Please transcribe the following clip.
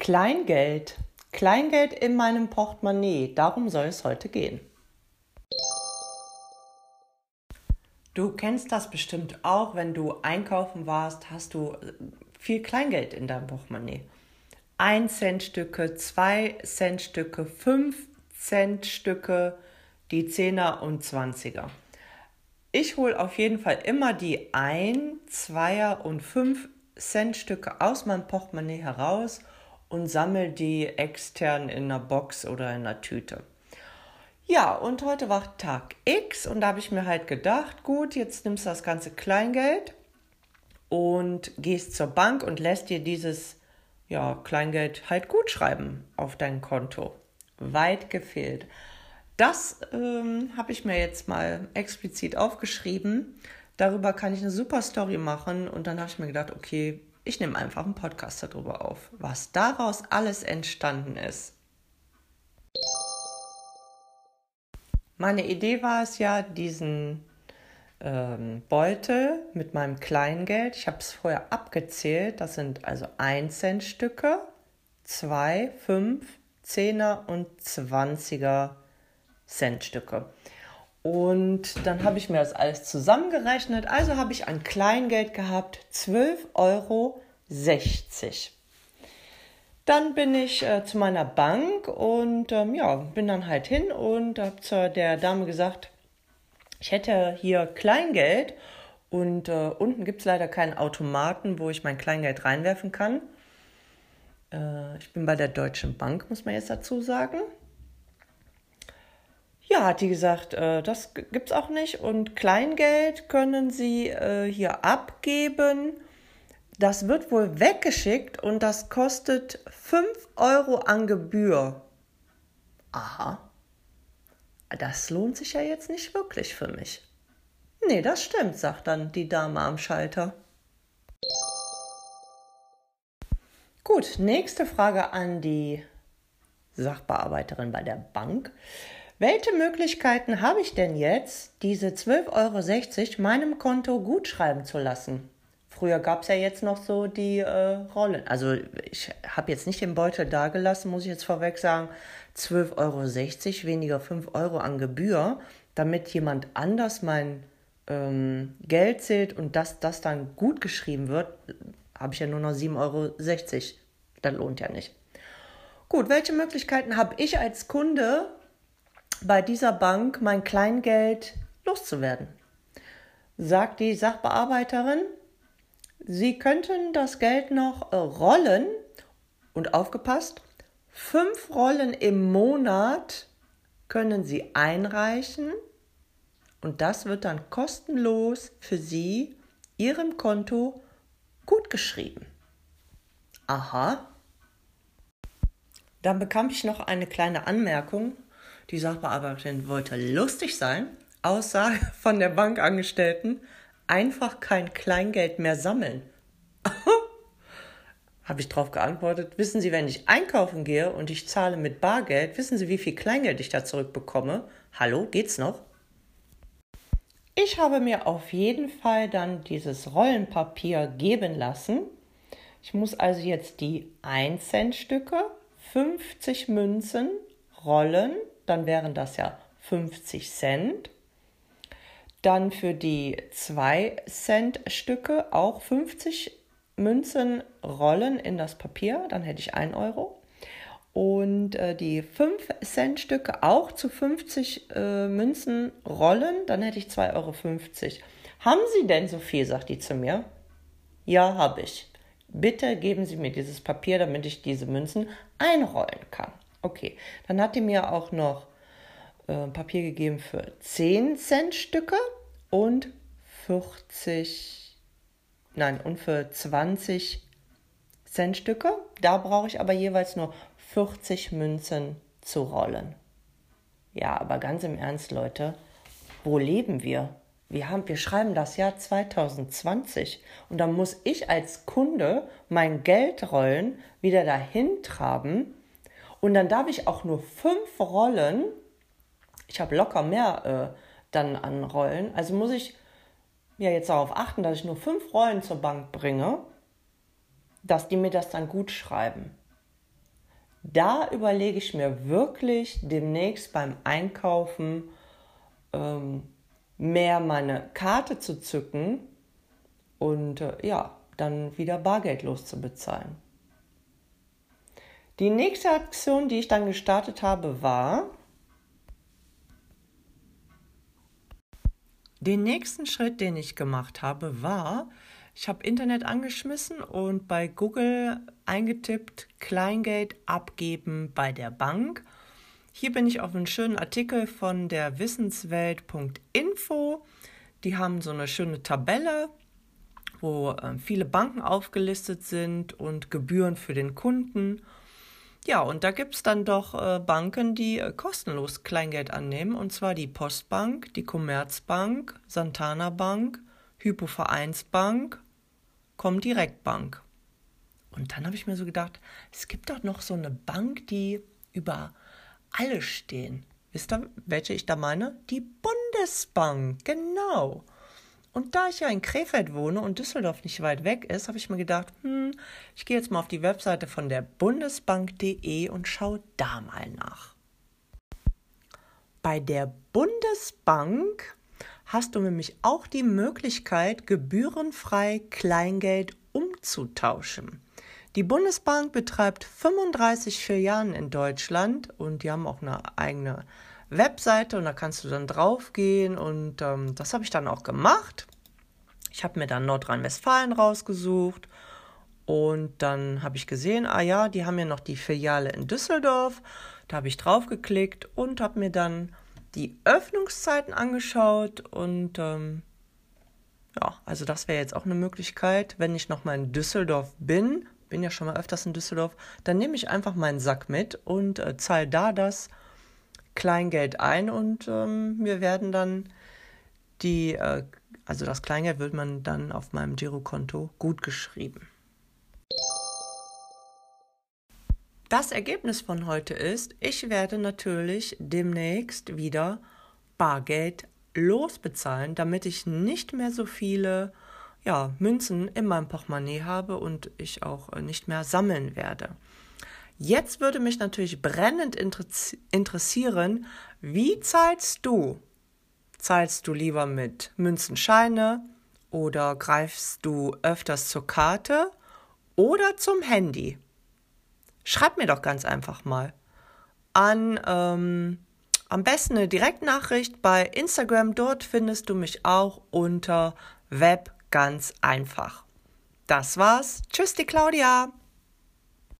Kleingeld. Kleingeld in meinem Portemonnaie. Darum soll es heute gehen. Du kennst das bestimmt auch, wenn du einkaufen warst, hast du äh, viel Kleingeld in deinem Portemonnaie. 1 Cent Stücke, 2 Cent Stücke, 5 Cent Stücke, die Zehner und Zwanziger. Ich hole auf jeden Fall immer die 1, 2er und 5 Cent Stücke aus meinem Portemonnaie heraus und sammle die extern in einer Box oder in einer Tüte. Ja, und heute war Tag X und da habe ich mir halt gedacht, gut, jetzt nimmst du das ganze Kleingeld und gehst zur Bank und lässt dir dieses ja, Kleingeld halt gut schreiben auf dein Konto. Weit gefehlt. Das ähm, habe ich mir jetzt mal explizit aufgeschrieben. Darüber kann ich eine super Story machen und dann habe ich mir gedacht, okay, ich nehme einfach einen Podcast darüber auf, was daraus alles entstanden ist. Meine Idee war es ja, diesen ähm, Beutel mit meinem Kleingeld, ich habe es vorher abgezählt, das sind also 1 Cent Stücke, 2, 5, 10er und 20er Centstücke. Und dann habe ich mir das alles zusammengerechnet. Also habe ich ein Kleingeld gehabt, 12,60 Euro. Dann bin ich äh, zu meiner Bank und ähm, ja, bin dann halt hin und habe zu der Dame gesagt, ich hätte hier Kleingeld und äh, unten gibt es leider keinen Automaten, wo ich mein Kleingeld reinwerfen kann. Äh, ich bin bei der Deutschen Bank, muss man jetzt dazu sagen. Ja, hat die gesagt, äh, das es auch nicht. Und Kleingeld können Sie äh, hier abgeben. Das wird wohl weggeschickt und das kostet 5 Euro an Gebühr. Aha. Das lohnt sich ja jetzt nicht wirklich für mich. Nee, das stimmt, sagt dann die Dame am Schalter. Gut, nächste Frage an die Sachbearbeiterin bei der Bank. Welche Möglichkeiten habe ich denn jetzt, diese 12,60 Euro meinem Konto gutschreiben zu lassen? Früher gab es ja jetzt noch so die äh, Rollen. Also ich habe jetzt nicht den Beutel dagelassen, muss ich jetzt vorweg sagen. 12,60 Euro weniger 5 Euro an Gebühr, damit jemand anders mein ähm, Geld zählt und dass das dann gut geschrieben wird, habe ich ja nur noch 7,60 Euro. Das lohnt ja nicht. Gut, welche Möglichkeiten habe ich als Kunde, bei dieser Bank mein Kleingeld loszuwerden. Sagt die Sachbearbeiterin, Sie könnten das Geld noch rollen und aufgepasst, fünf Rollen im Monat können Sie einreichen und das wird dann kostenlos für Sie Ihrem Konto gutgeschrieben. Aha. Dann bekam ich noch eine kleine Anmerkung die Sachbearbeiterin wollte lustig sein. Aussage von der Bankangestellten, einfach kein Kleingeld mehr sammeln. Habe ich darauf geantwortet, wissen Sie, wenn ich einkaufen gehe und ich zahle mit Bargeld, wissen Sie, wie viel Kleingeld ich da zurückbekomme? Hallo, geht's noch? Ich habe mir auf jeden Fall dann dieses Rollenpapier geben lassen. Ich muss also jetzt die 1 Cent Stücke, 50 Münzen rollen dann wären das ja 50 Cent. Dann für die 2 Cent Stücke auch 50 Münzen rollen in das Papier, dann hätte ich 1 Euro. Und äh, die 5 Cent Stücke auch zu 50 äh, Münzen rollen, dann hätte ich 2,50 Euro. Haben Sie denn so viel, sagt die zu mir. Ja, habe ich. Bitte geben Sie mir dieses Papier, damit ich diese Münzen einrollen kann. Okay, dann hat die mir auch noch äh, Papier gegeben für 10 Cent Stücke und 40, nein, und für 20 Cent Stücke. Da brauche ich aber jeweils nur 40 Münzen zu rollen. Ja, aber ganz im Ernst, Leute, wo leben wir? Wir, haben, wir schreiben das Jahr 2020 und dann muss ich als Kunde mein Geld rollen, wieder dahin traben und dann darf ich auch nur fünf Rollen, ich habe locker mehr äh, dann an Rollen, also muss ich ja jetzt darauf achten, dass ich nur fünf Rollen zur Bank bringe, dass die mir das dann gut schreiben. da überlege ich mir wirklich demnächst beim Einkaufen ähm, mehr meine Karte zu zücken und äh, ja, dann wieder bargeldlos zu bezahlen. Die nächste Aktion, die ich dann gestartet habe, war, den nächsten Schritt, den ich gemacht habe, war, ich habe Internet angeschmissen und bei Google eingetippt, Kleingeld abgeben bei der Bank. Hier bin ich auf einen schönen Artikel von der Wissenswelt.info. Die haben so eine schöne Tabelle, wo äh, viele Banken aufgelistet sind und Gebühren für den Kunden. Ja, und da gibt es dann doch äh, Banken, die äh, kostenlos Kleingeld annehmen, und zwar die Postbank, die Commerzbank, Santana Bank, Hypovereinsbank, Comdirect-Bank. Und dann habe ich mir so gedacht, es gibt doch noch so eine Bank, die über alle stehen. Wisst ihr, welche ich da meine? Die Bundesbank, genau. Und da ich ja in Krefeld wohne und Düsseldorf nicht weit weg ist, habe ich mir gedacht, hm, ich gehe jetzt mal auf die Webseite von der bundesbank.de und schaue da mal nach. Bei der Bundesbank hast du nämlich auch die Möglichkeit, gebührenfrei Kleingeld umzutauschen. Die Bundesbank betreibt 35 Filialen in Deutschland und die haben auch eine eigene Webseite und da kannst du dann draufgehen und ähm, das habe ich dann auch gemacht. Ich habe mir dann Nordrhein-Westfalen rausgesucht und dann habe ich gesehen, ah ja, die haben ja noch die Filiale in Düsseldorf. Da habe ich draufgeklickt und habe mir dann die Öffnungszeiten angeschaut und ähm, ja, also das wäre jetzt auch eine Möglichkeit, wenn ich noch mal in Düsseldorf bin, bin ja schon mal öfters in Düsseldorf, dann nehme ich einfach meinen Sack mit und äh, zahle da das Kleingeld ein und ähm, wir werden dann die, äh, also das Kleingeld wird man dann auf meinem Girokonto gut geschrieben. Das Ergebnis von heute ist, ich werde natürlich demnächst wieder Bargeld losbezahlen, damit ich nicht mehr so viele ja, Münzen in meinem Portemonnaie habe und ich auch äh, nicht mehr sammeln werde. Jetzt würde mich natürlich brennend interessieren, wie zahlst du? Zahlst du lieber mit Münzenscheine oder greifst du öfters zur Karte oder zum Handy? Schreib mir doch ganz einfach mal an ähm, am besten eine Direktnachricht bei Instagram. Dort findest du mich auch unter Web ganz einfach. Das war's. Tschüss, die Claudia.